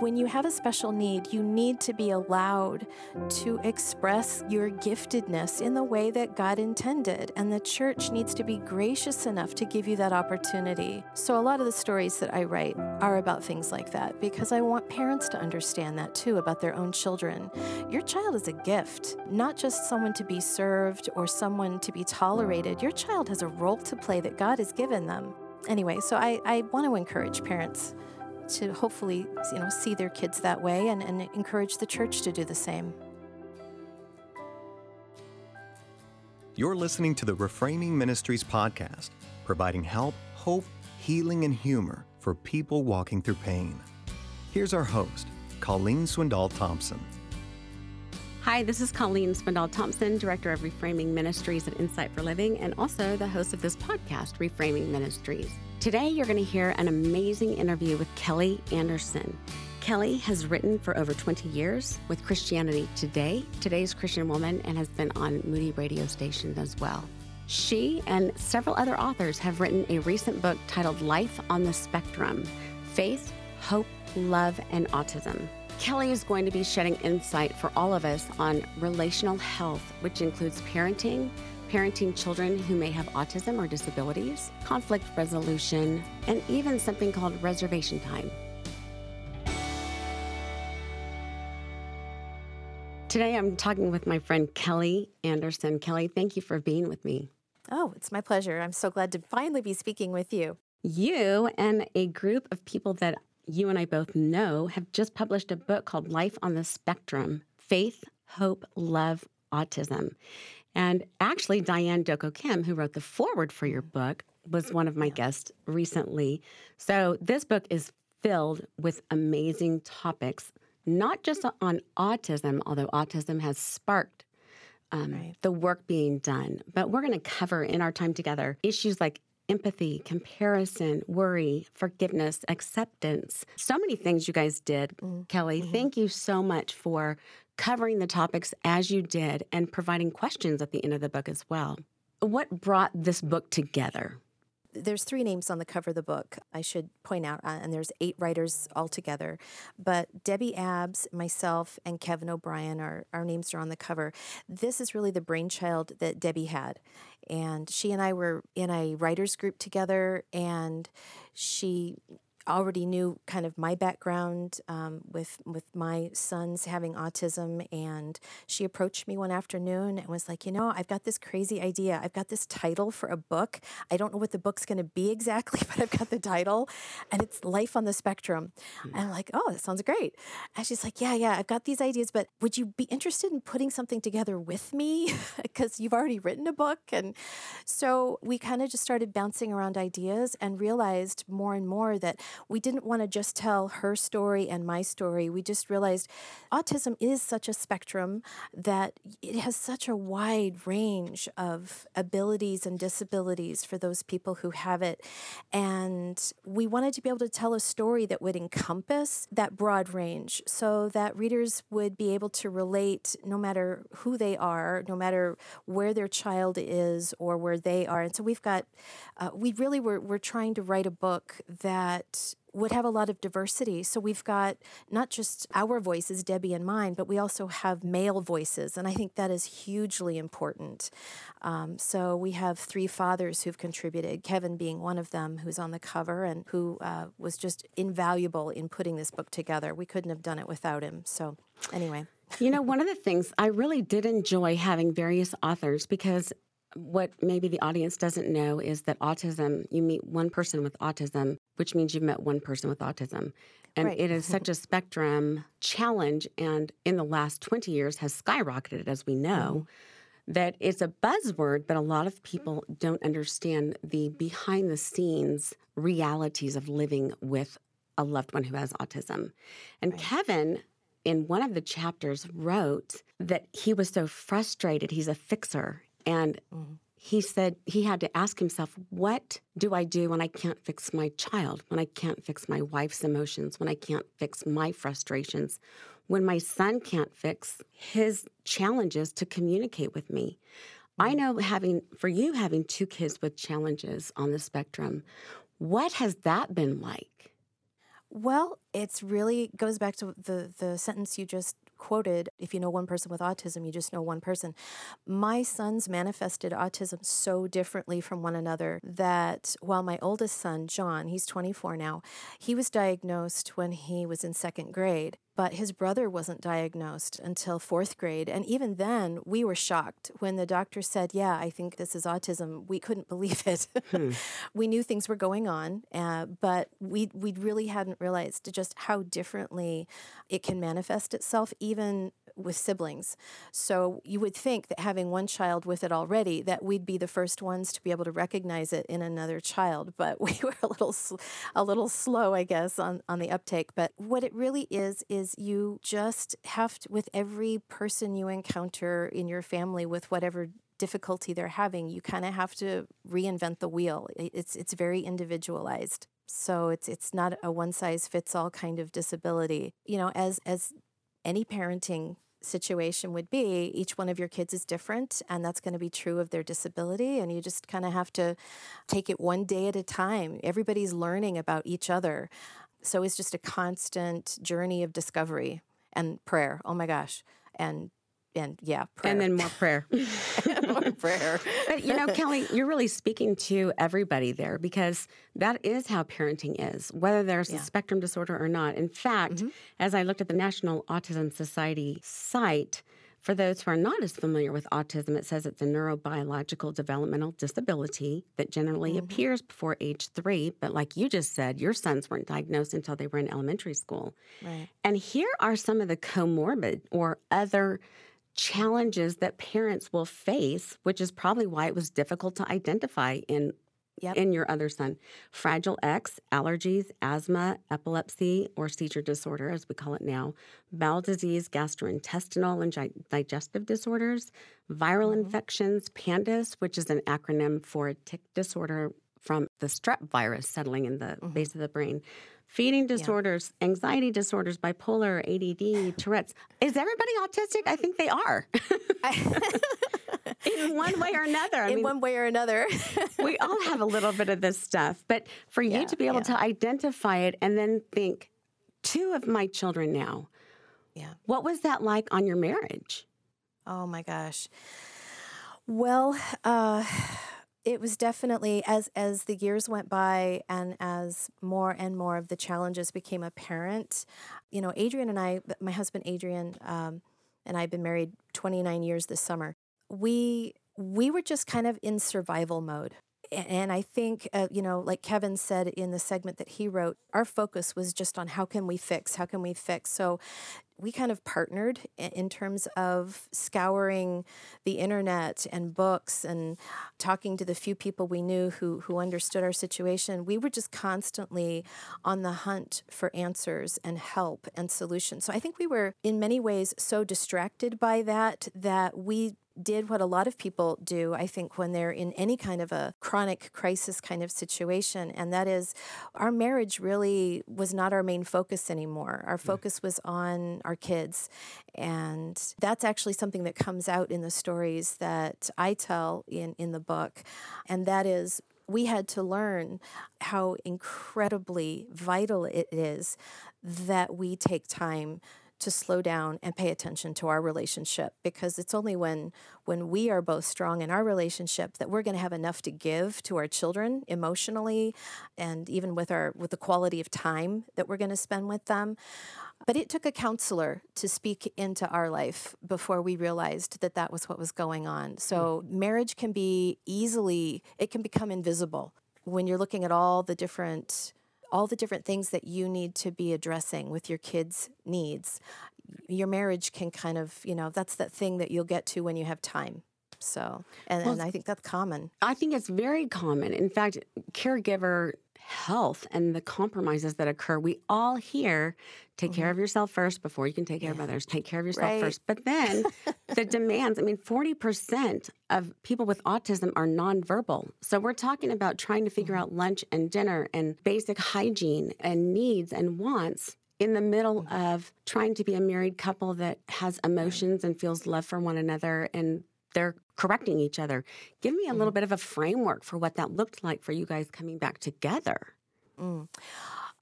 when you have a special need, you need to be allowed to express your giftedness in the way that God intended. And the church needs to be gracious enough to give you that opportunity. So, a lot of the stories that I write are about things like that because I want parents to understand that too about their own children. Your child is a gift, not just someone to be served or someone to be tolerated. Your child has a role to play that God has given them. Anyway, so I, I want to encourage parents to hopefully you know see their kids that way and, and encourage the church to do the same. You're listening to the Reframing Ministries podcast, providing help, hope, healing, and humor for people walking through pain. Here's our host, Colleen Swindoll Thompson. Hi, this is Colleen Swindoll Thompson, Director of Reframing Ministries at Insight for Living, and also the host of this podcast, Reframing Ministries. Today, you're going to hear an amazing interview with Kelly Anderson. Kelly has written for over 20 years with Christianity Today, Today's Christian Woman, and has been on Moody radio station as well. She and several other authors have written a recent book titled Life on the Spectrum Faith, Hope, Love, and Autism. Kelly is going to be shedding insight for all of us on relational health, which includes parenting, parenting children who may have autism or disabilities, conflict resolution, and even something called reservation time. Today I'm talking with my friend Kelly Anderson. Kelly, thank you for being with me. Oh, it's my pleasure. I'm so glad to finally be speaking with you. You and a group of people that you and I both know have just published a book called Life on the Spectrum Faith, Hope, Love, Autism. And actually, Diane Dokko Kim, who wrote the foreword for your book, was one of my guests recently. So this book is filled with amazing topics, not just on autism, although autism has sparked um, right. the work being done, but we're going to cover in our time together issues like empathy, comparison, worry, forgiveness, acceptance. So many things you guys did, mm-hmm. Kelly. Mm-hmm. Thank you so much for covering the topics as you did and providing questions at the end of the book as well. What brought this book together? there's three names on the cover of the book, I should point out, uh, and there's eight writers altogether. But Debbie Abbs, myself, and Kevin O'Brien, are, our names are on the cover. This is really the brainchild that Debbie had. And she and I were in a writers group together, and she already knew kind of my background um, with with my sons having autism, and she approached me one afternoon and was like, you know, I've got this crazy idea. I've got this title for a book. I don't know what the book's going to be exactly, but I've got the title, and it's Life on the Spectrum. Mm-hmm. And I'm like, oh, that sounds great. And she's like, yeah, yeah, I've got these ideas, but would you be interested in putting something together with me? Because you've already written a book, and so we kind of just started bouncing around ideas and realized more and more that we didn't want to just tell her story and my story. We just realized autism is such a spectrum that it has such a wide range of abilities and disabilities for those people who have it. And we wanted to be able to tell a story that would encompass that broad range so that readers would be able to relate no matter who they are, no matter where their child is or where they are. And so we've got, uh, we really were, we're trying to write a book that would have a lot of diversity. So we've got not just our voices, Debbie and mine, but we also have male voices. And I think that is hugely important. Um, so we have three fathers who've contributed, Kevin being one of them, who's on the cover and who uh, was just invaluable in putting this book together. We couldn't have done it without him. So, anyway. you know, one of the things I really did enjoy having various authors because what maybe the audience doesn't know is that autism, you meet one person with autism, which means you've met one person with autism. And right. it is such a spectrum challenge, and in the last 20 years has skyrocketed, as we know, mm-hmm. that it's a buzzword, but a lot of people don't understand the behind the scenes realities of living with a loved one who has autism. And right. Kevin, in one of the chapters, wrote that he was so frustrated. He's a fixer and mm-hmm. he said he had to ask himself, what do I do when I can't fix my child, when I can't fix my wife's emotions, when I can't fix my frustrations, when my son can't fix his challenges to communicate with me? I mm-hmm. know having, for you, having two kids with challenges on the spectrum, what has that been like? Well, it's really goes back to the the sentence you just quoted if you know one person with autism, you just know one person. My sons manifested autism so differently from one another that while my oldest son, John, he's 24 now, he was diagnosed when he was in second grade but his brother wasn't diagnosed until fourth grade. And even then, we were shocked when the doctor said, Yeah, I think this is autism. We couldn't believe it. Hmm. we knew things were going on, uh, but we, we really hadn't realized just how differently it can manifest itself, even with siblings. So you would think that having one child with it already, that we'd be the first ones to be able to recognize it in another child. But we were a little, a little slow, I guess, on, on the uptake. But what it really is, is you just have to, with every person you encounter in your family with whatever difficulty they're having, you kind of have to reinvent the wheel. It's, it's very individualized. So it's it's not a one size fits all kind of disability. You know, as as any parenting situation would be each one of your kids is different and that's going to be true of their disability and you just kind of have to take it one day at a time. Everybody's learning about each other. So it's just a constant journey of discovery and prayer. Oh my gosh. And and yeah, prayer. and then more prayer, more prayer. but you know, Kelly, you're really speaking to everybody there because that is how parenting is, whether there's yeah. a spectrum disorder or not. In fact, mm-hmm. as I looked at the National Autism Society site. For those who are not as familiar with autism, it says it's a neurobiological developmental disability that generally mm-hmm. appears before age three. But like you just said, your sons weren't diagnosed until they were in elementary school. Right. And here are some of the comorbid or other challenges that parents will face, which is probably why it was difficult to identify in Yep. in your other son. Fragile X, allergies, asthma, epilepsy, or seizure disorder, as we call it now, bowel disease, gastrointestinal and gi- digestive disorders, viral mm-hmm. infections, PANDAS, which is an acronym for a tic disorder from the strep virus settling in the mm-hmm. base of the brain, feeding disorders, yeah. anxiety disorders, bipolar, ADD, Tourette's. Is everybody autistic? I think they are. in one way or another. I in mean, one way or another. we all have a little bit of this stuff. But for you yeah, to be able yeah. to identify it and then think, two of my children now. Yeah. What was that like on your marriage? Oh my gosh. Well, uh, it was definitely as as the years went by and as more and more of the challenges became apparent you know adrian and i my husband adrian um, and i've been married 29 years this summer we we were just kind of in survival mode and I think, uh, you know, like Kevin said in the segment that he wrote, our focus was just on how can we fix, how can we fix. So we kind of partnered in terms of scouring the internet and books and talking to the few people we knew who who understood our situation. We were just constantly on the hunt for answers and help and solutions. So I think we were in many ways so distracted by that that we did what a lot of people do, I think, when they're in any kind of a chronic crisis kind of situation. And that is, our marriage really was not our main focus anymore. Our focus was on our kids. And that's actually something that comes out in the stories that I tell in, in the book. And that is, we had to learn how incredibly vital it is that we take time to slow down and pay attention to our relationship because it's only when when we are both strong in our relationship that we're going to have enough to give to our children emotionally and even with our with the quality of time that we're going to spend with them but it took a counselor to speak into our life before we realized that that was what was going on so mm. marriage can be easily it can become invisible when you're looking at all the different all the different things that you need to be addressing with your kids' needs. Your marriage can kind of, you know, that's that thing that you'll get to when you have time. So, and, well, and I think that's common. I think it's very common. In fact, caregiver health and the compromises that occur. We all hear take mm-hmm. care of yourself first before you can take care yeah. of others. Take care of yourself right. first. But then the demands, I mean, 40% of people with autism are nonverbal. So we're talking about trying to figure mm-hmm. out lunch and dinner and basic hygiene and needs and wants in the middle mm-hmm. of trying to be a married couple that has emotions and feels love for one another and they're correcting each other. Give me a little bit of a framework for what that looked like for you guys coming back together. Mm.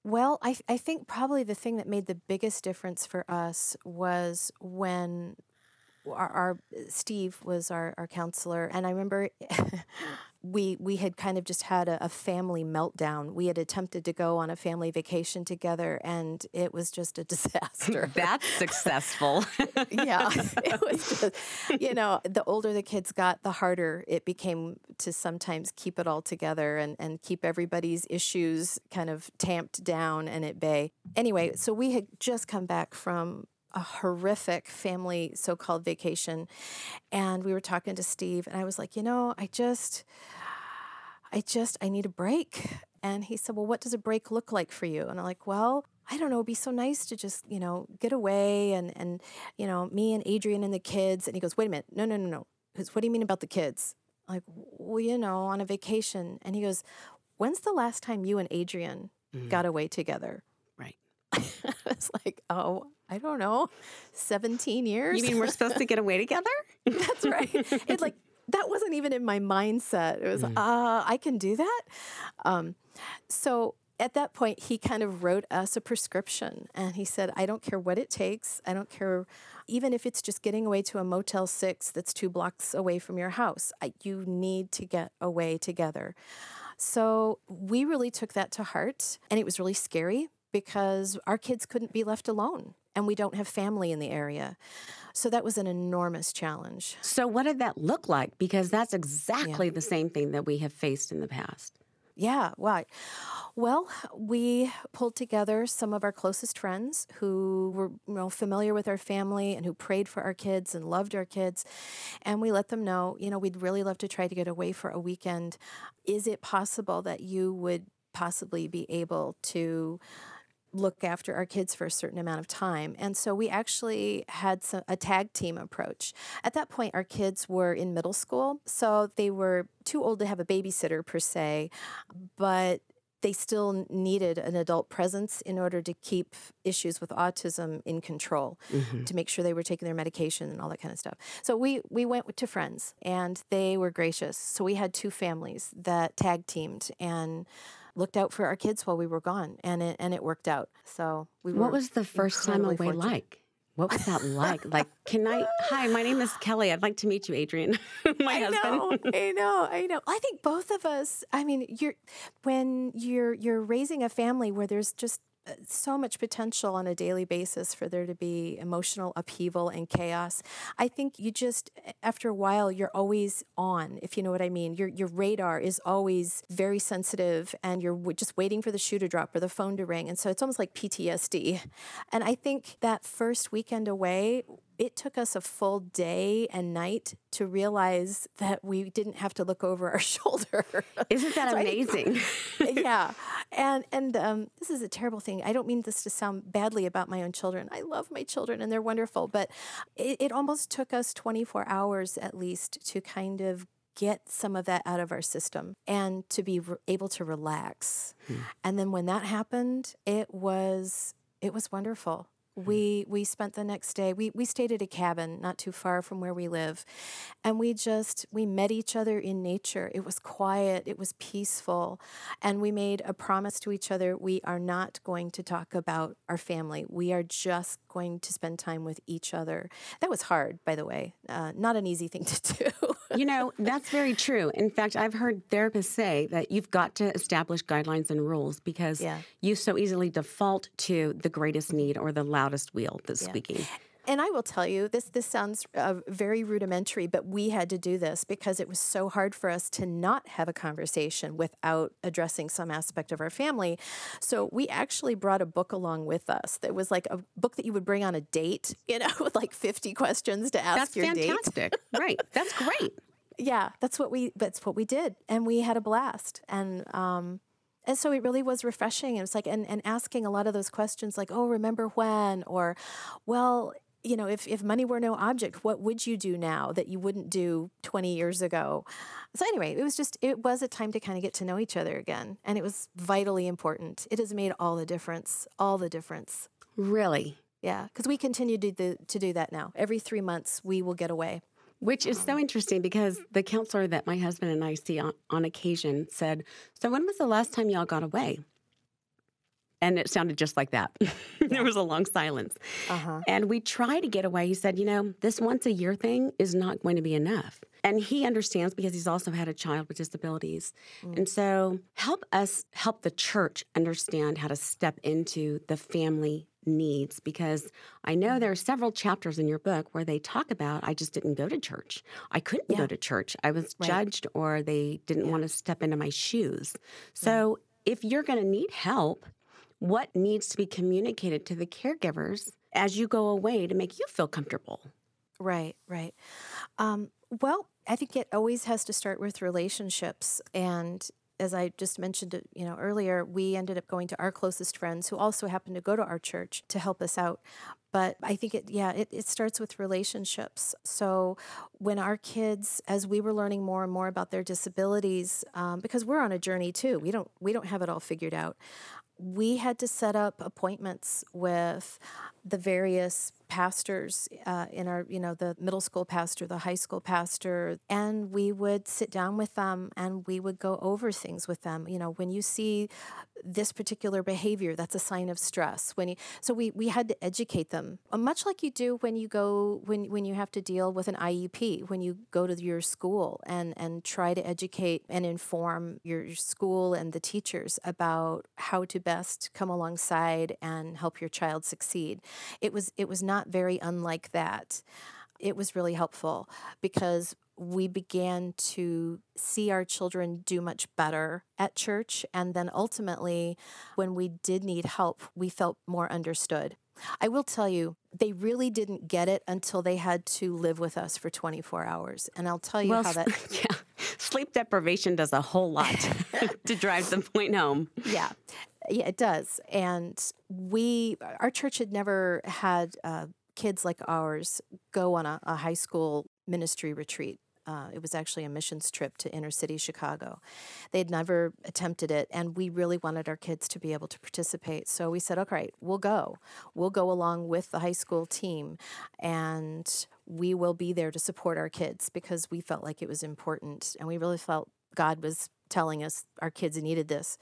Well, I, I think probably the thing that made the biggest difference for us was when our, our uh, Steve was our, our counselor, and I remember we we had kind of just had a, a, family meltdown. We had attempted to go on a family vacation together, and it was just a disaster. That's successful. yeah, it was. Just, you know, the older the kids got, the harder it became to sometimes keep it all together and and keep everybody's issues kind of tamped down and at bay. Anyway, so we had just come back from a horrific family so called vacation. And we were talking to Steve, and I was like, you know, I just, I just, I need a break. And he said, well, what does a break look like for you? And I'm like, well, I don't know, it'd be so nice to just, you know, get away and, and, you know, me and Adrian and the kids. And he goes, wait a minute, no, no, no, no. Because what do you mean about the kids? I'm like, well, you know, on a vacation. And he goes, when's the last time you and Adrian mm-hmm. got away together? Right. I was like, oh, I don't know, 17 years. You mean we're supposed to get away together? That's right. It's like, that wasn't even in my mindset. It was, mm. uh, I can do that. Um, so at that point, he kind of wrote us a prescription and he said, I don't care what it takes. I don't care, even if it's just getting away to a Motel 6 that's two blocks away from your house. I, you need to get away together. So we really took that to heart and it was really scary because our kids couldn't be left alone and we don't have family in the area. So that was an enormous challenge. So, what did that look like? Because that's exactly yeah. the same thing that we have faced in the past. Yeah, right. Well, we pulled together some of our closest friends who were you know, familiar with our family and who prayed for our kids and loved our kids. And we let them know, you know, we'd really love to try to get away for a weekend. Is it possible that you would possibly be able to look after our kids for a certain amount of time. And so we actually had some, a tag team approach. At that point, our kids were in middle school, so they were too old to have a babysitter per se, but they still needed an adult presence in order to keep issues with autism in control mm-hmm. to make sure they were taking their medication and all that kind of stuff so we we went to friends and they were gracious so we had two families that tag teamed and looked out for our kids while we were gone, and it and it worked out. So we. What was the first time away fortunate. like? What was that like? like, can I? Hi, my name is Kelly. I'd like to meet you, Adrian, my I husband. Know, I know, I know. I think both of us. I mean, you're when you're you're raising a family where there's just Uh, so much potential on a daily basis for there to be emotional upheaval and chaos. I think you just after a while you're always on, if you know what I mean. Your your radar is always very sensitive and you're just waiting for the shoe to drop or the phone to ring. And so it's almost like PTSD. And I think that first weekend away it took us a full day and night to realize that we didn't have to look over our shoulder. Isn't that so amazing? Yeah, and and um, this is a terrible thing. I don't mean this to sound badly about my own children. I love my children and they're wonderful, but it, it almost took us 24 hours at least to kind of get some of that out of our system and to be re- able to relax. Hmm. And then when that happened, it was it was wonderful. Mm-hmm. We we spent the next day. We we stayed at a cabin not too far from where we live, and we just we met each other in nature. It was quiet. It was peaceful, and we made a promise to each other. We are not going to talk about our family. We are just going to spend time with each other. That was hard, by the way. Uh, not an easy thing to do. You know, that's very true. In fact, I've heard therapists say that you've got to establish guidelines and rules because yeah. you so easily default to the greatest need or the loudest wheel that's yeah. squeaking and I will tell you this this sounds uh, very rudimentary, but we had to do this because it was so hard for us to not have a conversation without addressing some aspect of our family. So we actually brought a book along with us. That was like a book that you would bring on a date, you know, with like 50 questions to ask that's your fantastic. date. Right. That's great. Yeah, that's what we that's what we did. And we had a blast. And um and so it really was refreshing. It was like, and, and asking a lot of those questions like, oh, remember when? Or, well, you know, if, if money were no object, what would you do now that you wouldn't do 20 years ago? So, anyway, it was just, it was a time to kind of get to know each other again. And it was vitally important. It has made all the difference, all the difference. Really? Yeah, because we continue to do, to do that now. Every three months, we will get away. Which is so interesting because the counselor that my husband and I see on, on occasion said, So, when was the last time y'all got away? And it sounded just like that. there was a long silence. Uh-huh. And we tried to get away. He said, You know, this once a year thing is not going to be enough. And he understands because he's also had a child with disabilities. Mm. And so help us help the church understand how to step into the family needs because I know there are several chapters in your book where they talk about I just didn't go to church. I couldn't yeah. go to church. I was right. judged or they didn't yeah. want to step into my shoes. So if you're going to need help, what needs to be communicated to the caregivers as you go away to make you feel comfortable? Right, right. Um, well, I think it always has to start with relationships. And as I just mentioned, you know, earlier, we ended up going to our closest friends who also happened to go to our church to help us out. But I think it, yeah, it, it starts with relationships. So when our kids, as we were learning more and more about their disabilities, um, because we're on a journey too, we don't we don't have it all figured out we had to set up appointments with the various pastors uh, in our, you know, the middle school pastor, the high school pastor, and we would sit down with them and we would go over things with them. You know, when you see this particular behavior, that's a sign of stress. When you, so we we had to educate them, uh, much like you do when you go when when you have to deal with an IEP, when you go to your school and and try to educate and inform your school and the teachers about how to best come alongside and help your child succeed. It was it was not very unlike that. It was really helpful because we began to see our children do much better at church. And then ultimately, when we did need help, we felt more understood. I will tell you, they really didn't get it until they had to live with us for 24 hours. And I'll tell you well, how that. Yeah. Sleep deprivation does a whole lot to drive the point home. Yeah. Yeah, it does. And we, our church had never had uh, kids like ours go on a, a high school ministry retreat. Uh, it was actually a missions trip to inner city Chicago. They'd never attempted it, and we really wanted our kids to be able to participate. So we said, okay, we'll go. We'll go along with the high school team, and we will be there to support our kids because we felt like it was important, and we really felt God was telling us our kids needed this.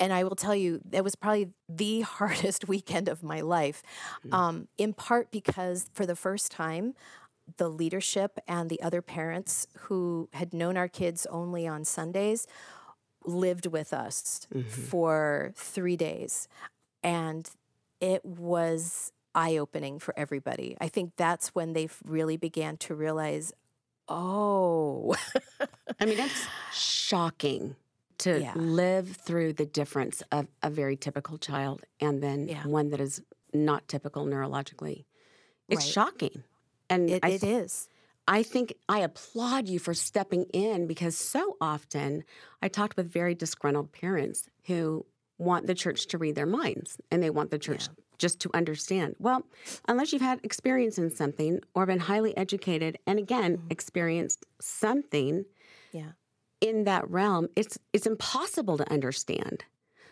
And I will tell you, it was probably the hardest weekend of my life, mm. um, in part because for the first time, the leadership and the other parents who had known our kids only on Sundays lived with us mm-hmm. for three days. And it was eye opening for everybody. I think that's when they really began to realize, oh. I mean, that's shocking to yeah. live through the difference of a very typical child and then yeah. one that is not typical neurologically. It's right. shocking. And it, I, it is. I think I applaud you for stepping in because so often I talked with very disgruntled parents who want the church to read their minds and they want the church yeah. just to understand. Well, unless you've had experience in something or been highly educated and again mm-hmm. experienced something, yeah in that realm, it's it's impossible to understand.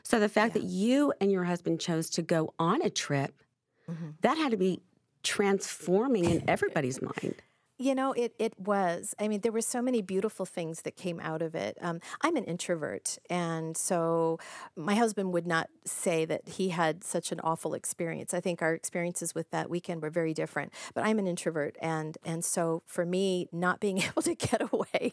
So the fact yeah. that you and your husband chose to go on a trip, mm-hmm. that had to be transforming in everybody's mind. You know, it it was. I mean, there were so many beautiful things that came out of it. Um, I'm an introvert, and so my husband would not say that he had such an awful experience. I think our experiences with that weekend were very different. But I'm an introvert, and and so for me, not being able to get away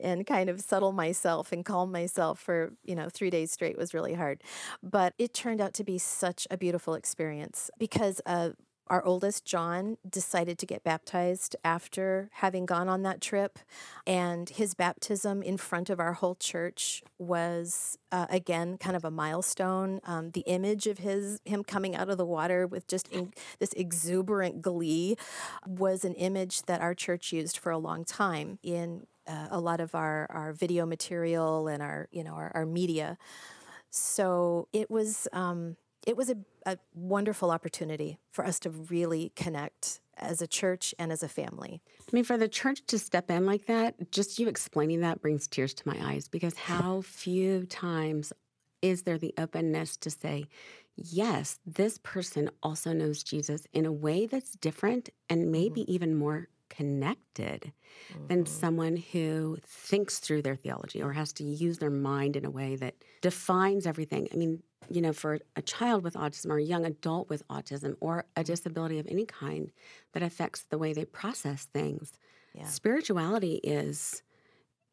and kind of settle myself and calm myself for you know three days straight was really hard. But it turned out to be such a beautiful experience because uh, our oldest, John, decided to get baptized after having gone on that trip. And his baptism in front of our whole church was, uh, again, kind of a milestone. Um, the image of his him coming out of the water with just in, this exuberant glee was an image that our church used for a long time in uh, a lot of our, our video material and our, you know, our, our media. So it was. Um, it was a, a wonderful opportunity for us to really connect as a church and as a family. I mean, for the church to step in like that, just you explaining that brings tears to my eyes because how few times is there the openness to say, yes, this person also knows Jesus in a way that's different and maybe mm-hmm. even more connected mm-hmm. than someone who thinks through their theology or has to use their mind in a way that defines everything. I mean, you know, for a child with autism or a young adult with autism or a mm. disability of any kind that affects the way they process things, yeah. spirituality is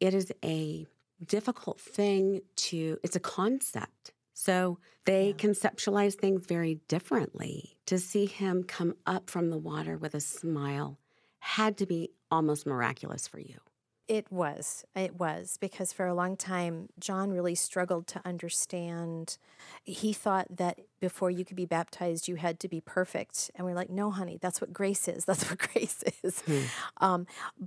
it is a difficult thing to it's a concept. So they yeah. conceptualize things very differently. To see him come up from the water with a smile had to be almost miraculous for you. It was. It was because for a long time, John really struggled to understand. He thought that before you could be baptized, you had to be perfect. And we're like, no, honey, that's what grace is. That's what grace is. Hmm. Um,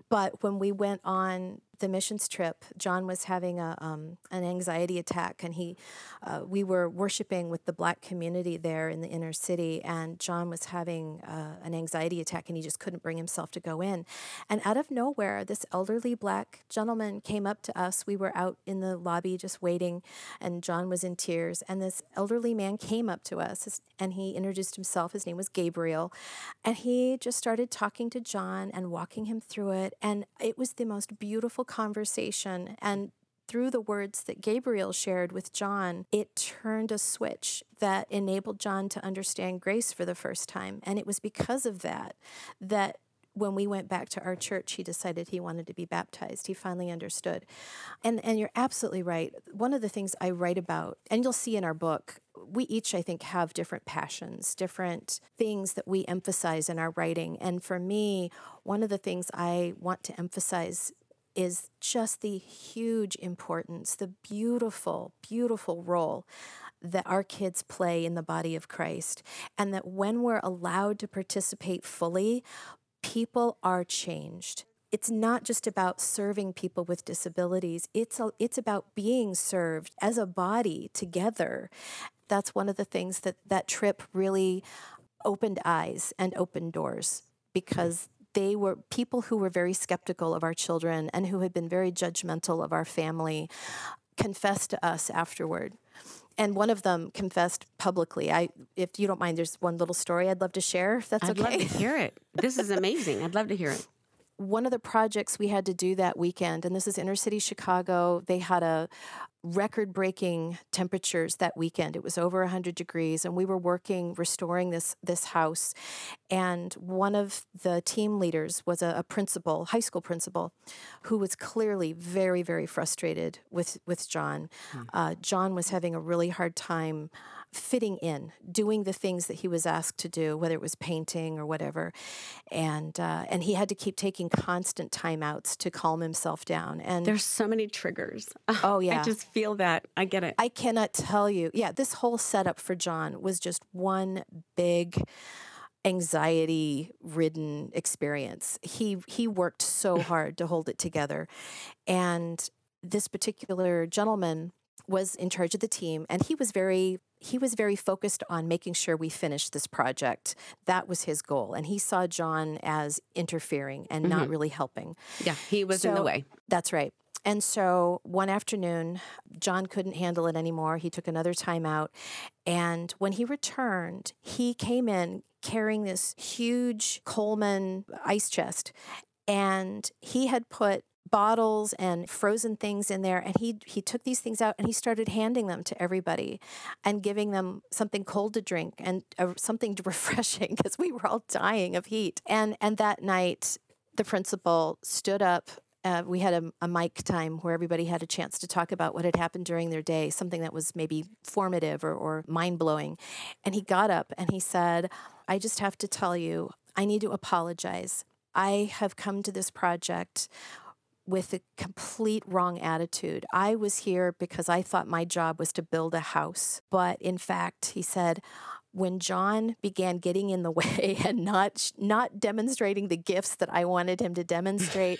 but when we went on the missions trip, John was having a um, an anxiety attack, and he uh, we were worshiping with the black community there in the inner city, and John was having uh, an anxiety attack, and he just couldn't bring himself to go in. And out of nowhere, this elderly black gentleman came up to us. We were out in the lobby just waiting, and John was in tears. And this elderly man came up to us, and he introduced himself. His name was Gabriel, and he just started talking to John and walking him through it, and it was the most beautiful conversation. And through the words that Gabriel shared with John, it turned a switch that enabled John to understand grace for the first time. And it was because of that that when we went back to our church, he decided he wanted to be baptized. He finally understood. And and you're absolutely right. One of the things I write about, and you'll see in our book, we each, I think, have different passions, different things that we emphasize in our writing. And for me, one of the things I want to emphasize is just the huge importance, the beautiful, beautiful role that our kids play in the body of Christ. And that when we're allowed to participate fully, people are changed. It's not just about serving people with disabilities. It's a, it's about being served as a body together. That's one of the things that that trip really opened eyes and opened doors because they were people who were very skeptical of our children and who had been very judgmental of our family confessed to us afterward and one of them confessed publicly. I, if you don't mind, there's one little story I'd love to share. If that's I'd okay. I'd love to hear it. This is amazing. I'd love to hear it one of the projects we had to do that weekend, and this is inner city Chicago, they had a record breaking temperatures that weekend. It was over 100 degrees, and we were working restoring this, this house. And one of the team leaders was a, a principal, high school principal, who was clearly very, very frustrated with, with John. Hmm. Uh, John was having a really hard time fitting in, doing the things that he was asked to do, whether it was painting or whatever, and uh, and he had to keep taking constant timeouts to calm himself down. And there's so many triggers. Oh yeah, I just feel that. I get it. I cannot tell you. Yeah, this whole setup for John was just one big anxiety ridden experience. He he worked so hard to hold it together. And this particular gentleman was in charge of the team and he was very he was very focused on making sure we finished this project. That was his goal. And he saw John as interfering and mm-hmm. not really helping. Yeah, he was so, in the way. That's right. And so one afternoon, John couldn't handle it anymore. He took another time out. And when he returned, he came in carrying this huge Coleman ice chest. And he had put bottles and frozen things in there and he he took these things out and he started handing them to everybody and giving them something cold to drink and uh, something refreshing because we were all dying of heat and and that night the principal stood up uh, we had a, a mic time where everybody had a chance to talk about what had happened during their day, something that was maybe formative or, or mind blowing. And he got up and he said, I just have to tell you, I need to apologize. I have come to this project with a complete wrong attitude. I was here because I thought my job was to build a house. But in fact, he said, when John began getting in the way and not not demonstrating the gifts that I wanted him to demonstrate,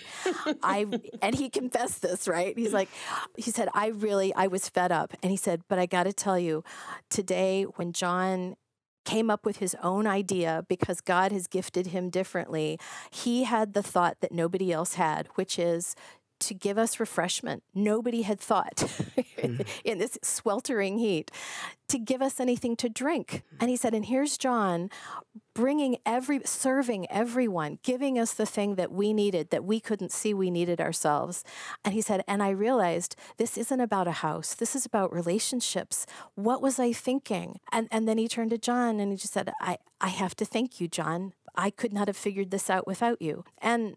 I and he confessed this, right? He's like he said I really I was fed up and he said, "But I got to tell you, today when John came up with his own idea because God has gifted him differently. He had the thought that nobody else had, which is to give us refreshment. Nobody had thought mm. in this sweltering heat to give us anything to drink. And he said, and here's John bringing every, serving everyone, giving us the thing that we needed, that we couldn't see we needed ourselves. And he said, and I realized this isn't about a house. This is about relationships. What was I thinking? And, and then he turned to John and he just said, I, I have to thank you, John. I could not have figured this out without you. And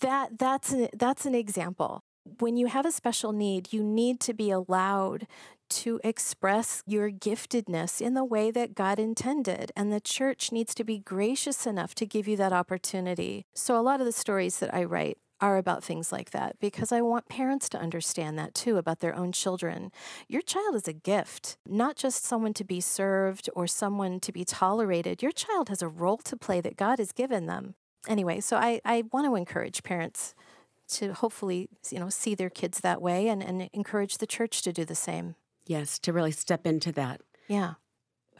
that that's an, that's an example. When you have a special need, you need to be allowed to express your giftedness in the way that God intended. And the church needs to be gracious enough to give you that opportunity. So, a lot of the stories that I write are about things like that because I want parents to understand that too about their own children. Your child is a gift, not just someone to be served or someone to be tolerated. Your child has a role to play that God has given them anyway, so I, I want to encourage parents to hopefully, you know, see their kids that way and, and encourage the church to do the same. Yes, to really step into that. Yeah.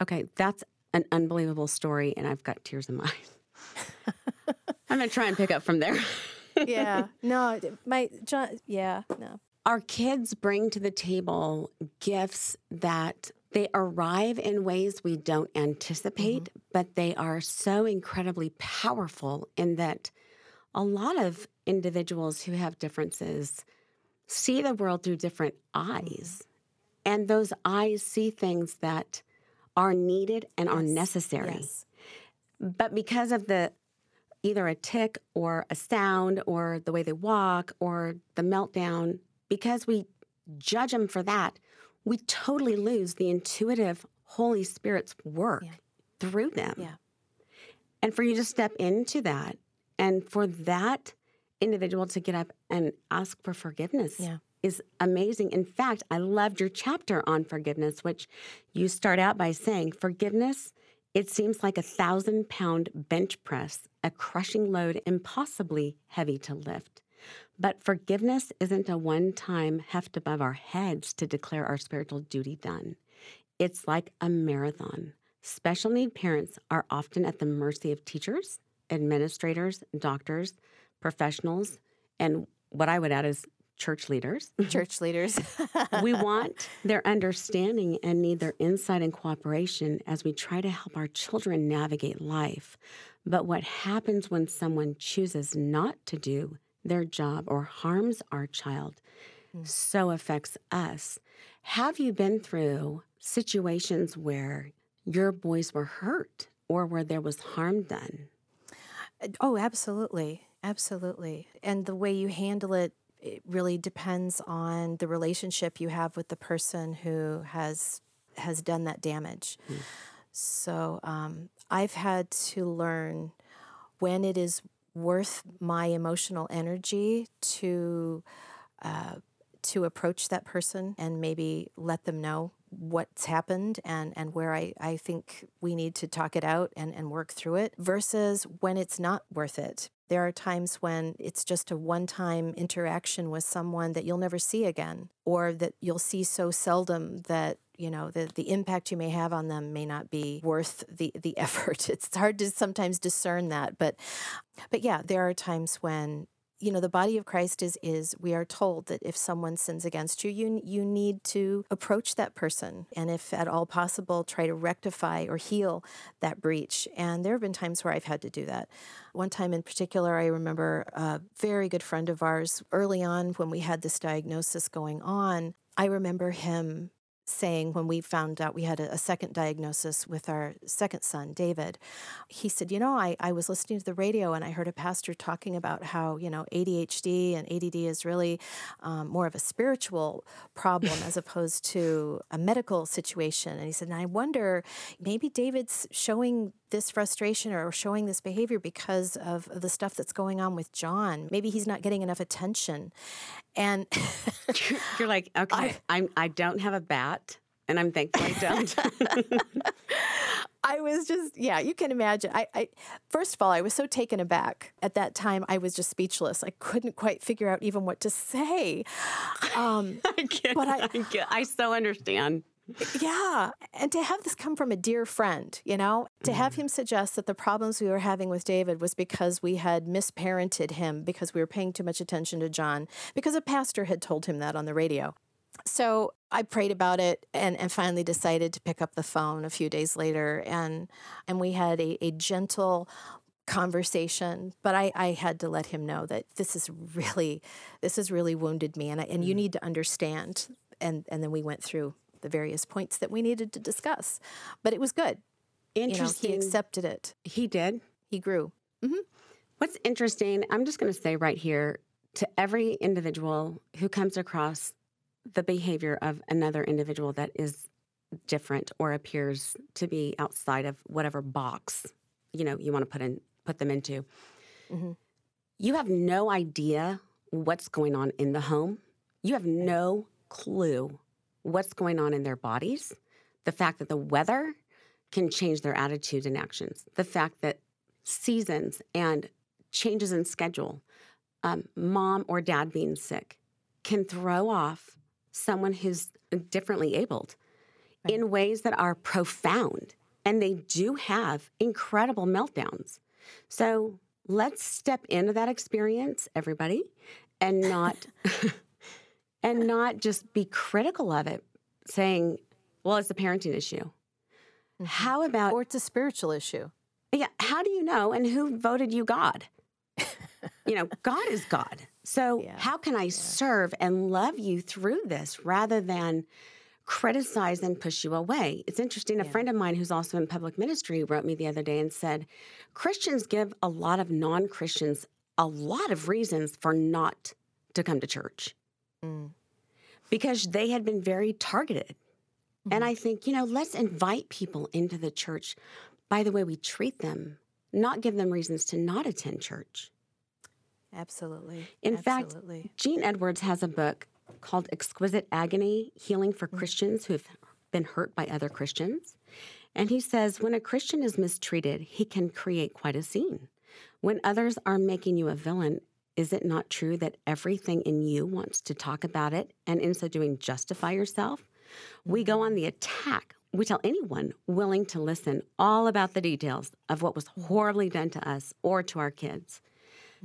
Okay, that's an unbelievable story, and I've got tears in my eyes. I'm going to try and pick up from there. yeah. No, my, John, yeah, no. Our kids bring to the table gifts that they arrive in ways we don't anticipate, mm-hmm. but they are so incredibly powerful in that a lot of individuals who have differences see the world through different eyes. Mm-hmm. And those eyes see things that are needed and yes. are necessary. Yes. But because of the either a tic or a sound or the way they walk or the meltdown, because we judge them for that, we totally lose the intuitive Holy Spirit's work yeah. through them. Yeah. And for you to step into that and for that individual to get up and ask for forgiveness yeah. is amazing. In fact, I loved your chapter on forgiveness, which you start out by saying forgiveness, it seems like a thousand pound bench press, a crushing load impossibly heavy to lift. But forgiveness isn't a one time heft above our heads to declare our spiritual duty done. It's like a marathon. Special need parents are often at the mercy of teachers, administrators, doctors, professionals, and what I would add is church leaders. Church leaders. we want their understanding and need their insight and cooperation as we try to help our children navigate life. But what happens when someone chooses not to do their job or harms our child mm. so affects us. Have you been through situations where your boys were hurt or where there was harm done? Oh, absolutely. Absolutely. And the way you handle it, it really depends on the relationship you have with the person who has has done that damage. Mm. So um, I've had to learn when it is worth my emotional energy to uh, to approach that person and maybe let them know what's happened and, and where I, I think we need to talk it out and, and work through it versus when it's not worth it. There are times when it's just a one time interaction with someone that you'll never see again, or that you'll see so seldom that you know the, the impact you may have on them may not be worth the, the effort. It's hard to sometimes discern that but but yeah there are times when you know the body of christ is is we are told that if someone sins against you you you need to approach that person and if at all possible try to rectify or heal that breach. And there have been times where i've had to do that. One time in particular i remember a very good friend of ours early on when we had this diagnosis going on i remember him saying when we found out we had a, a, second diagnosis with our second son, David, he said, You know, I, I was listening to the radio and I heard a pastor talking about how, you know, ADHD and ADD is really um, more of a spiritual problem as opposed to a medical situation. And he said, And I wonder, maybe David's showing this frustration or showing this behavior because of the stuff that's going on with John. Maybe he's not getting enough attention. And you're like, okay, I, I'm I don't have a bat, and I'm thankful I don't. I was just, yeah, you can imagine. I, I, first of all, I was so taken aback at that time. I was just speechless. I couldn't quite figure out even what to say. Um, I get, but I, I, get, I so understand. Yeah. And to have this come from a dear friend, you know, to have Mm-hmm. him suggest that the problems we were having with David was because we had misparented him, because we were paying too much attention to John, because a pastor had told him that on the radio. So I prayed about it and, and finally decided to pick up the phone a few days later and and we had a, a gentle conversation but I, I had to let him know that this is really this has really wounded me and I, and you need to understand and and then we went through the various points that we needed to discuss but it was good you know Interesting. he accepted it he did. he grew What's interesting, I'm just going to say right here to every individual who comes across the behavior of another individual that is different or appears to be outside of whatever box you know you want to put in put them into. Mhm. You have no idea what's going on in the home. You have no clue what's going on in their bodies. The fact that the weather can change their attitudes and actions. The fact that seasons and changes in schedule, um, mom or dad being sick, can throw off someone who's differently abled in ways that are profound. And they do have incredible meltdowns. So let's step into that experience, everybody, and not and not just be critical of it, saying, well, it's a parenting issue. Mm-hmm. How about or it's a spiritual issue yeah, how do you know? And who voted you God? you know, God is God. So Yeah, how can I serve and love you through this rather than criticize and push you away? It's interesting. A Yeah. friend of mine who's also in public ministry wrote me the other day and said, Christians give a lot of non Christians a lot of reasons for not to come to church Mm. because they had been very targeted. And Mm-hmm. I think, you know, let's invite people into the church by the way we treat them, not give them reasons to not attend church. absolutely In fact. Gene Edwards has a book called Exquisite Agony Healing for Christians Who Have Been Hurt by Other Christians. And he says when a Christian is mistreated, he can create quite a scene. When others are making you a villain, is it not true that everything in you wants to talk about it and in so doing justify yourself? We go mm-hmm. on the attack. We tell anyone willing to listen all about the details of what was horribly done to us or to our kids.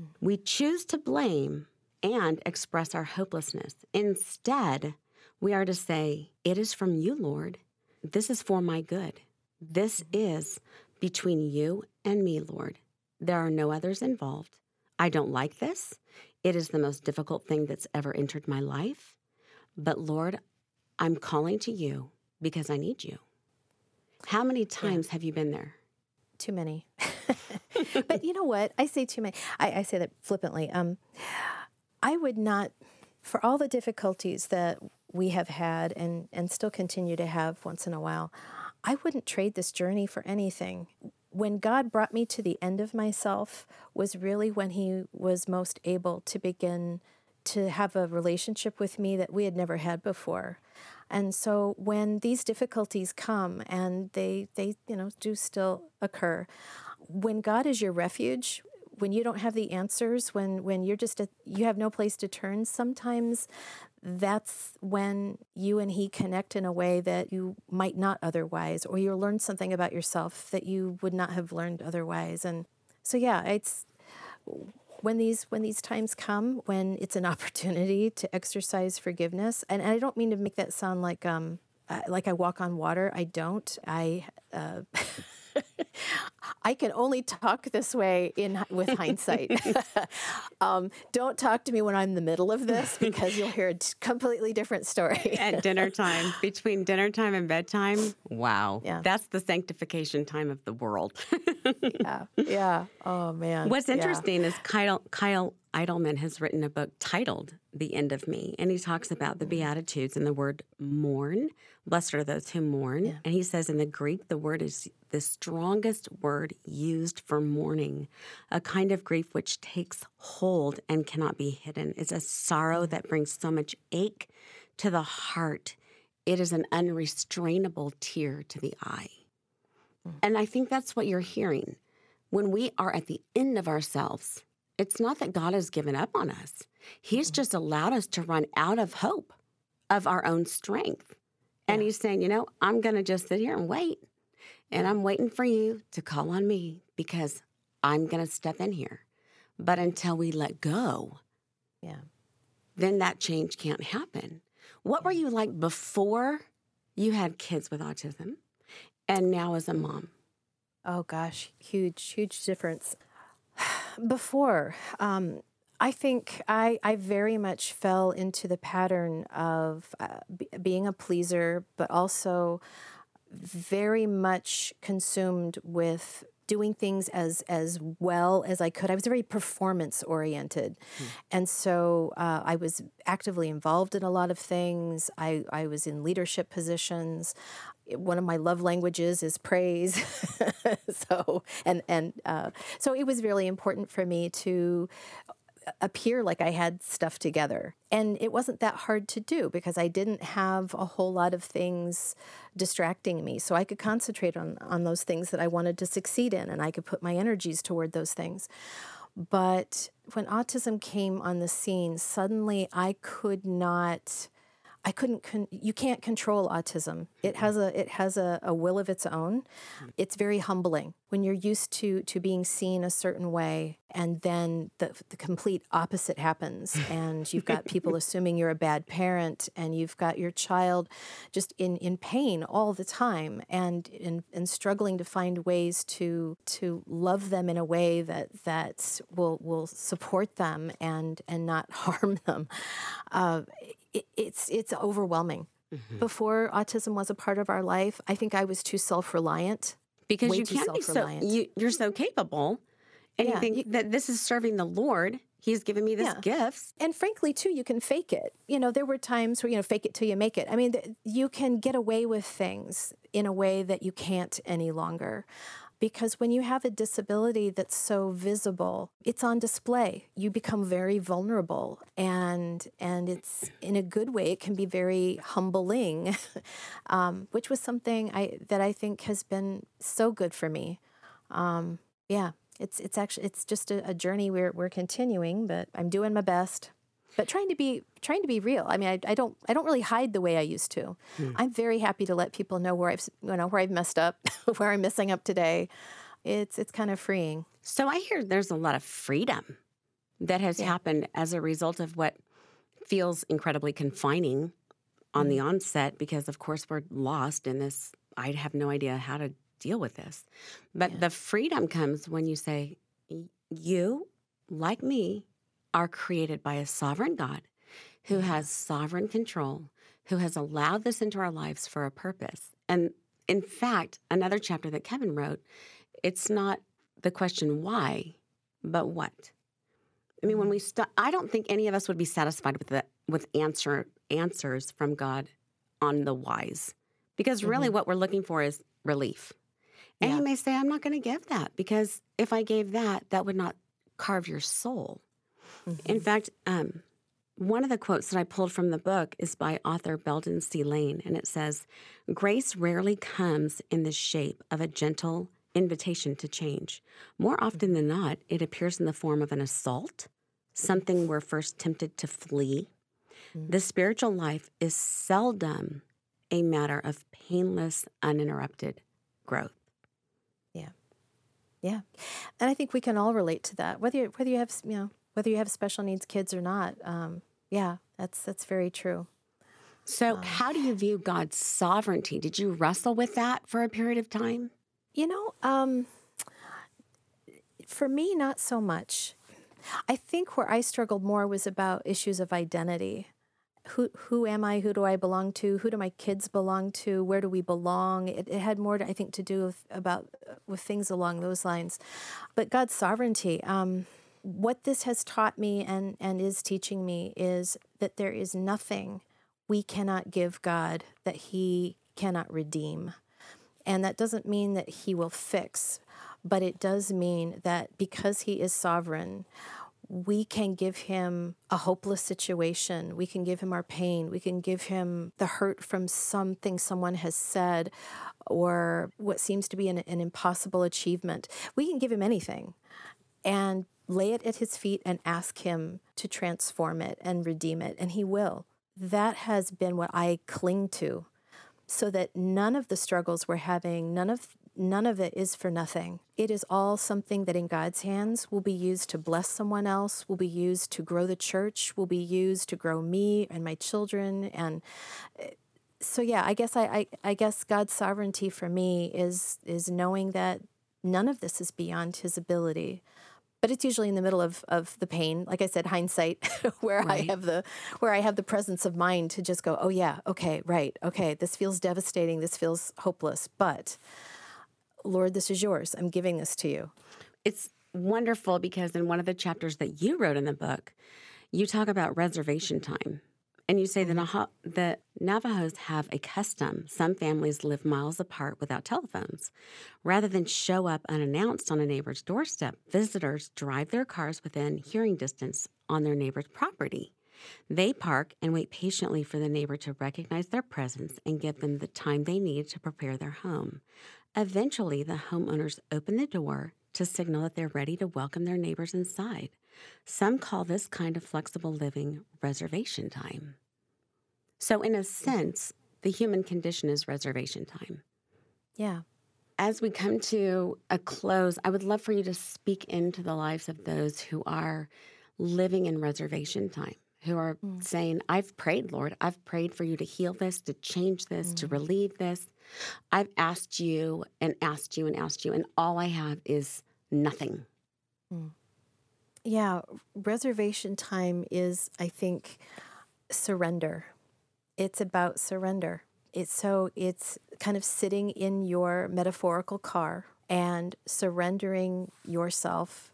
Mm-hmm. We choose to blame and express our hopelessness. Instead, we are to say, It is from you, Lord. This is for my good. This mm-hmm. is between you and me, Lord. There are no others involved. I don't like this. It is the most difficult thing that's ever entered my life. But Lord, I'm calling to you because I need you. How many times have you been there? too many. but you know what? I say too many. I, I say that flippantly. Um, I would not, for all the difficulties that we have had and, and still continue to have once in a while, I wouldn't trade this journey for anything. When God brought me to the end of myself was really when He was most able to begin to have a relationship with me that we had never had before. And so when these difficulties come and they they you know do still occur, when God is your refuge, when you don't have the answers, when when you're just a, you have no place to turn, sometimes that's when you and he connect in a way that you might not otherwise or you'll learn something about yourself that you would not have learned otherwise. And so yeah, it's when these when these times come when it's an opportunity to exercise forgiveness and, and i don't mean to make that sound like um uh, like i walk on water i don't i uh, I can only talk this way in with hindsight. um, don't talk to me when I'm in the middle of this because you'll hear a completely different story. At dinner time, between dinner time and bedtime, wow. Yeah. That's the sanctification time of the world. yeah, yeah. Oh man. What's Yeah. interesting is Kyle, Kyle Idleman has written a book titled The End of Me, and he talks about the Beatitudes and the word mourn. Blessed are those who mourn. And he says in the Greek, the word is the strongest word used for mourning, a kind of grief which takes hold and cannot be hidden. It's a sorrow that brings so much ache to the heart. It is an unrestrainable tear to the eye. Mm. And I think that's what you're hearing. When we are at the end of ourselves, it's not that God has given up on us. He's mm. just allowed us to run out of hope, of our own strength. And he's saying, you know, I'm going to just sit here and wait. And I'm waiting for you to call on me because I'm going to step in here. But until we let go, Yeah. then that change can't happen. What were you like before you had kids with autism and now as a mom? Oh gosh, huge, huge difference. Before, um, I think I, I very much fell into the pattern of uh, b- being a pleaser, but also very much consumed with doing things as as well as I could. I was very performance oriented, and so uh, I was actively involved in a lot of things. I I was in leadership positions. One of my love languages is praise, so and and uh, so it was really important for me to appear like I had stuff together. And it wasn't that hard to do because I didn't have a whole lot of things distracting me. So I could concentrate on, on those things that I wanted to succeed in and I could put my energies toward those things. But when autism came on the scene, suddenly I could not. I couldn't. Con- you can't control autism. It has a. It has a, a will of its own. Hmm. It's very humbling when you're used to to being seen a certain way, and then the the complete opposite happens, and you've got people assuming you're a bad parent, and you've got your child just in in pain all the time, and and, and struggling to find ways to to love them in a way that that will will support them and and not harm them. Uh, it, it's it's overwhelming. Before autism was a part of our life, I think I was too self reliant. Because Way you can't be so you, you're so capable, and Yeah, you think you- that this is serving the Lord. He's given me this Yeah. gifts. And frankly, too, you can fake it. You know, there were times where, you know, fake it till you make it. I mean, th- you can get away with things in a way that you can't any longer. Because when you have a disability that's so visible, it's on display. You become very vulnerable, and and it's in a good way. It can be very humbling, um, which was something I that I think has been so good for me. Um, yeah, it's it's actually it's just a, a journey we're we're continuing, but I'm doing my best. But trying to be trying to be real. I mean, I, I don't I don't really hide the way I used to. Hmm. I'm very happy to let people know where I've you know where I've messed up, where I'm messing up today. It's it's kind of freeing. So I hear there's a lot of freedom that has happened as a result of what feels incredibly confining on the hmm. onset because of course we're lost in this I have no idea how to deal with this. But the freedom comes when you say "Y- you like me are created by a sovereign God who mm-hmm. has sovereign control, who has allowed this into our lives for a purpose. And in fact, another chapter that Kevin wrote, it's not the question why, but what. I mean, when mm-hmm. we st- I don't think any of us would be satisfied with the with answer answers from God on the whys, because really mm-hmm. what we're looking for is relief. And Yeah. you may say, I'm not going to give that because if I gave that, that would not carve your soul. In fact, um, one of the quotes that I pulled from the book is by author Belden C. Lane, and it says, Grace rarely comes in the shape of a gentle invitation to change. More often than not, it appears in the form of an assault, something we're first tempted to flee. The spiritual life is seldom a matter of painless, uninterrupted growth. Yeah. Yeah, and I think we can all relate to that. Whether you, whether you have you know whether you have special needs kids or not. Um, yeah, that's that's very true. So, how do you view God's sovereignty? Did you wrestle with that for a period of time? You know, um, for me, not so much. I think where I struggled more was about issues of identity. Who who am I? Who do I belong to? Who do my kids belong to? Where do we belong? It, it had more, to, I think, to do with about with things along those lines. But God's sovereignty. Um, what this has taught me and and is teaching me is that there is nothing we cannot give God that He cannot redeem. And that doesn't mean that he will fix, but it does mean that because he is sovereign, we can give him a hopeless situation. We can give him our pain. We can give him the hurt from something someone has said or what seems to be an, an impossible achievement. We can give him anything and lay it at his feet and ask him to transform it and redeem it, and he will. That has been what I cling to so that none of the struggles we're having, none of none of it is for nothing. It is all something that in God's hands will be used to bless someone else, will be used to grow the church, will be used to grow me and my children. And eh, so, yeah, I guess I, I, I guess God's sovereignty for me is is knowing that none of this is beyond His ability. But it's usually in the middle of, of the pain, like I said, hindsight, where right. I have the where I have the presence of mind to just go, oh yeah, okay, right, okay, this feels devastating, this feels hopeless, but Lord, this is yours. I'm giving this to you. It's wonderful because in one of the chapters that you wrote in the book, you talk about reservation time. And you say that mm-hmm. the Navajos have a custom. Some families live miles apart without telephones. Rather than show up unannounced on a neighbor's doorstep, visitors drive their cars within hearing distance on their neighbor's property. They park and wait patiently for the neighbor to recognize their presence and give them the time they need to prepare their home. Eventually, the homeowners open the door to signal that they're ready to welcome their neighbors inside. Some call this kind of flexible living reservation time. So, in a sense, the human condition is reservation time. Yeah. As we come to a close, I would love for you to speak into the lives of those who are living in reservation time who are mm. saying, I've prayed, Lord. I've prayed for you to heal this, to change this, mm. to relieve this. I've asked you and asked you and asked you, and all I have is nothing. Mm. Yeah, reservation time is, I think, surrender. It's about surrender. It's so it's kind of sitting in your metaphorical car and surrendering yourself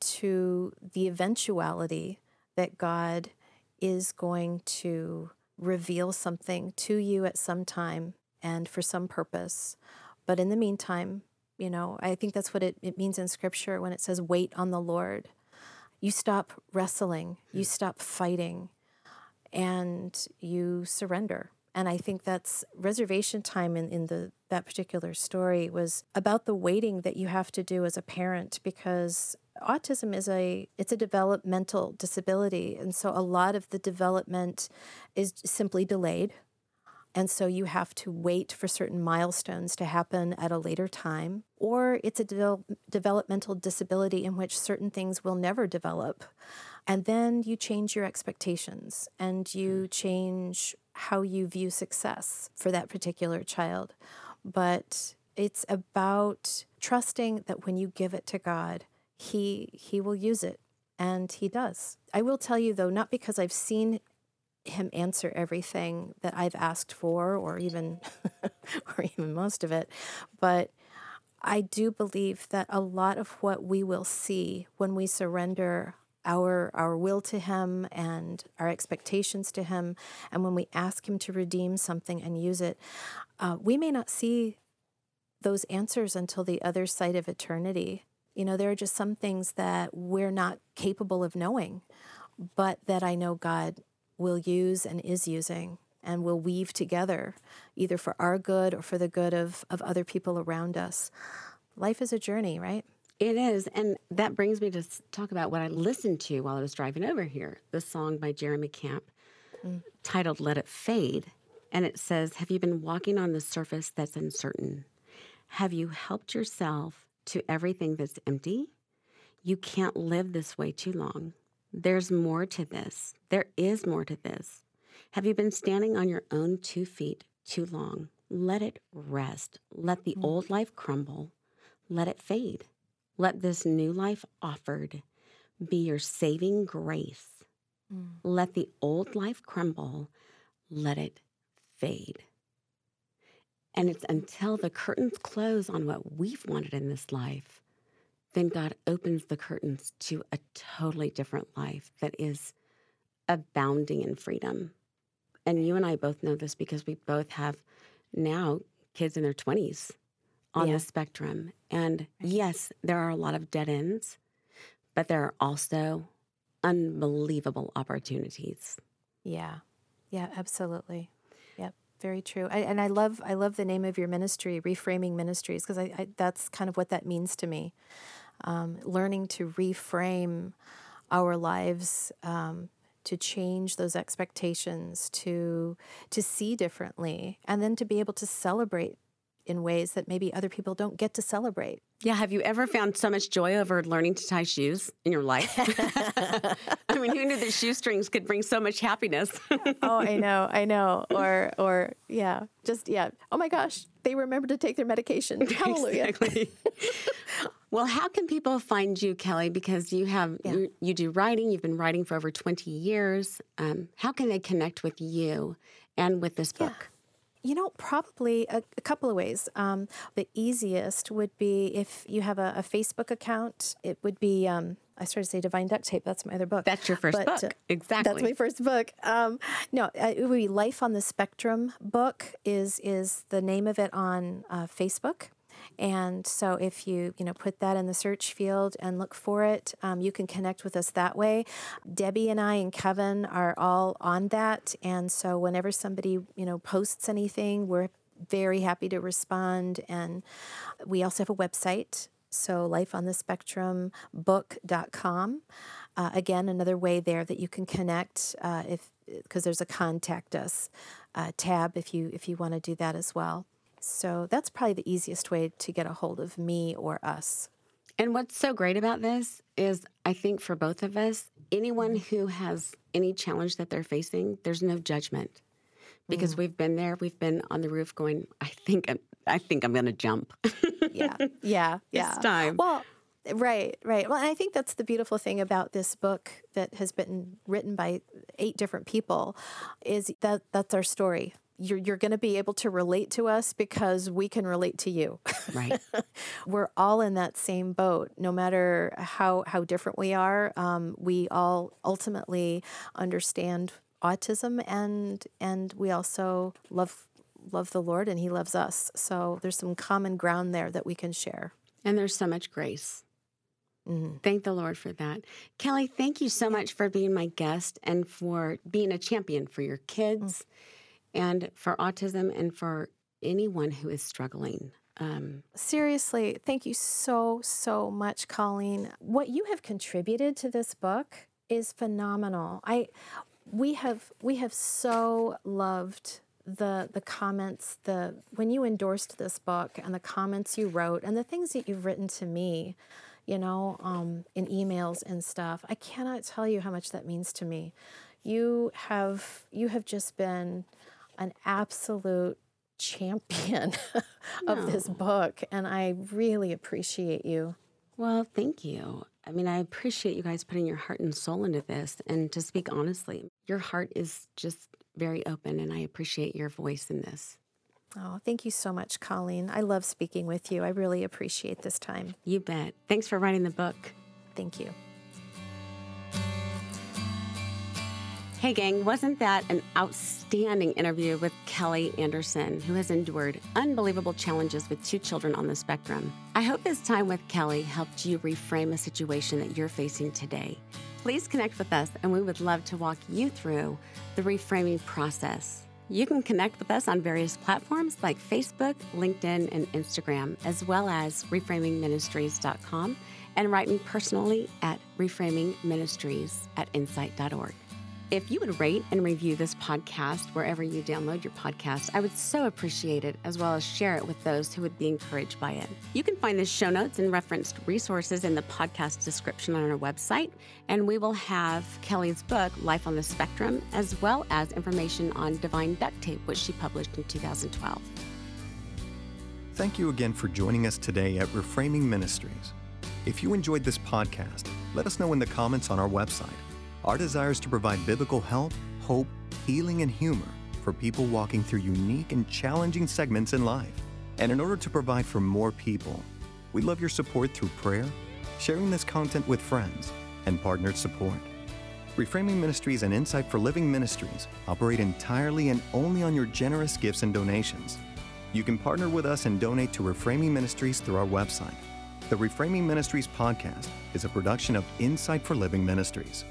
to the eventuality that God is going to reveal something to you at some time and for some purpose. But in the meantime, you know, I think that's what it, it means in scripture when it says, wait on the Lord. You stop wrestling, you stop fighting, and you surrender. And I think that's reservation time in, in the that particular story was about the waiting that you have to do as a parent because autism is a it's a developmental disability. And so a lot of the development is simply delayed. And so you have to wait for certain milestones to happen at a later time. Or it's a de- developmental disability in which certain things will never develop and then you change your expectations and you hmm. change how you view success for that particular child but it's about trusting that when you give it to God he he will use it and he does. I will tell you though not because I've seen him answer everything that I've asked for or even or even most of it, but I do believe that a lot of what we will see when we surrender our our will to him and our expectations to him and when we ask him to redeem something and use it uh, we may not see those answers until the other side of eternity you know, there are just some things that we're not capable of knowing, but that I know God will use and is using and will weave together, either for our good or for the good of, of other people around us. Life is a journey, right? It is. And that brings me to talk about what I listened to while I was driving over here the song by Jeremy Camp mm. titled Let It Fade. And it says, Have you been walking on the surface that's uncertain? Have you helped yourself to everything that's empty, you can't live this way too long. There's more to this. There is more to this. Have you been standing on your own two feet too long? Let it rest. Let the mm. old life crumble. Let it fade. Let this new life offered be your saving grace. Mm. Let the old life crumble. Let it fade. And it's until the curtains close on what we've wanted in this life, then God opens the curtains to a totally different life that is abounding in freedom. And you and I both know this because we both have now kids in their 20s on yeah. the spectrum. And yes, there are a lot of dead ends, but there are also unbelievable opportunities. Yeah. Yeah, absolutely Yep, very true. I, and I love I love the name of your ministry, Reframing Ministries, because I, I, that's kind of what that means to me. Um, learning to reframe our lives um, to change those expectations to to see differently and then to be able to celebrate in ways that maybe other people don't get to celebrate. Yeah, have you ever found so much joy over learning to tie shoes in your life? I mean, who knew that shoestrings could bring so much happiness? oh, I know, I know. Or, or yeah, just yeah. Oh my gosh, they remember to take their medication. Hallelujah. Exactly. well, how can people find you, Kelly? Because you have yeah. you, you, do writing. You've been writing for over twenty years. Um, how can they connect with you and with this book? Yeah. You know, probably a, a couple of ways. Um, the easiest would be if you have a, a Facebook account. It would be um, I started to say Divine Duct Tape. That's my other book. That's your first but, book. Uh, exactly. That's my first book. Um, no, uh, it would be Life on the Spectrum book. Is is the name of it on uh, Facebook. And so if you, you know, put that in the search field and look for it, um, you can connect with us that way. Debbie and I and Kevin are all on that. And so whenever somebody, you know, posts anything, we're very happy to respond. And we also have a website. So lifeonthespectrumbook.com. Uh, again, another way there that you can connect uh, if because there's a contact us uh, tab if you if you want to do that as well. So that's probably the easiest way to get a hold of me or us. And what's so great about this is, I think for both of us, anyone mm-hmm. who has any challenge that they're facing, there's no judgment because mm. we've been there. We've been on the roof going, I think I'm, I think I'm going to jump. yeah, yeah, yeah. It's time. Well, right, right. Well, and I think that's the beautiful thing about this book that has been written by eight different people is that that's our story you're, you're going to be able to relate to us because we can relate to you. Right. We're all in that same boat, no matter how, how different we are. Um, we all ultimately understand autism and and we also love love the Lord and He loves us. So there's some common ground there that we can share. And there's so much grace. Mm-hmm. Thank the Lord for that. Kelly, thank you so much for being my guest and for being a champion for your kids. Mm-hmm and for autism and for anyone who is struggling. Um, Seriously, thank you so, so much, Colleen. What you have contributed to this book is phenomenal. I we have we have so loved the the comments the when you endorsed this book and the comments you wrote and the things that you've written to me you know um, in emails and stuff i cannot tell you how much that means to me you have you have just been an absolute champion of no. this book, and I really appreciate you. Well, thank you. I mean, I appreciate you guys putting your heart and soul into this. And to speak honestly, your heart is just very open, and I appreciate your voice in this. Oh, thank you so much, Colleen. I love speaking with you. I really appreciate this time. You bet. Thanks for writing the book. Thank you. Hey, gang, wasn't that an outstanding interview with Kelly Anderson, who has endured unbelievable challenges with two children on the spectrum? I hope this time with Kelly helped you reframe a situation that you're facing today. Please connect with us, and we would love to walk you through the reframing process. You can connect with us on various platforms like Facebook, LinkedIn, and Instagram, as well as reframingministries.com, and write me personally at reframingministries at insight.org. If you would rate and review this podcast wherever you download your podcast, I would so appreciate it, as well as share it with those who would be encouraged by it. You can find the show notes and referenced resources in the podcast description on our website, and we will have Kelly's book, Life on the Spectrum, as well as information on Divine Duct Tape, which she published in 2012. Thank you again for joining us today at Reframing Ministries. If you enjoyed this podcast, let us know in the comments on our website our desire is to provide biblical help, hope, healing, and humor for people walking through unique and challenging segments in life. And in order to provide for more people, we love your support through prayer, sharing this content with friends, and partnered support. Reframing Ministries and Insight for Living Ministries operate entirely and only on your generous gifts and donations. You can partner with us and donate to Reframing Ministries through our website. The Reframing Ministries podcast is a production of Insight for Living Ministries.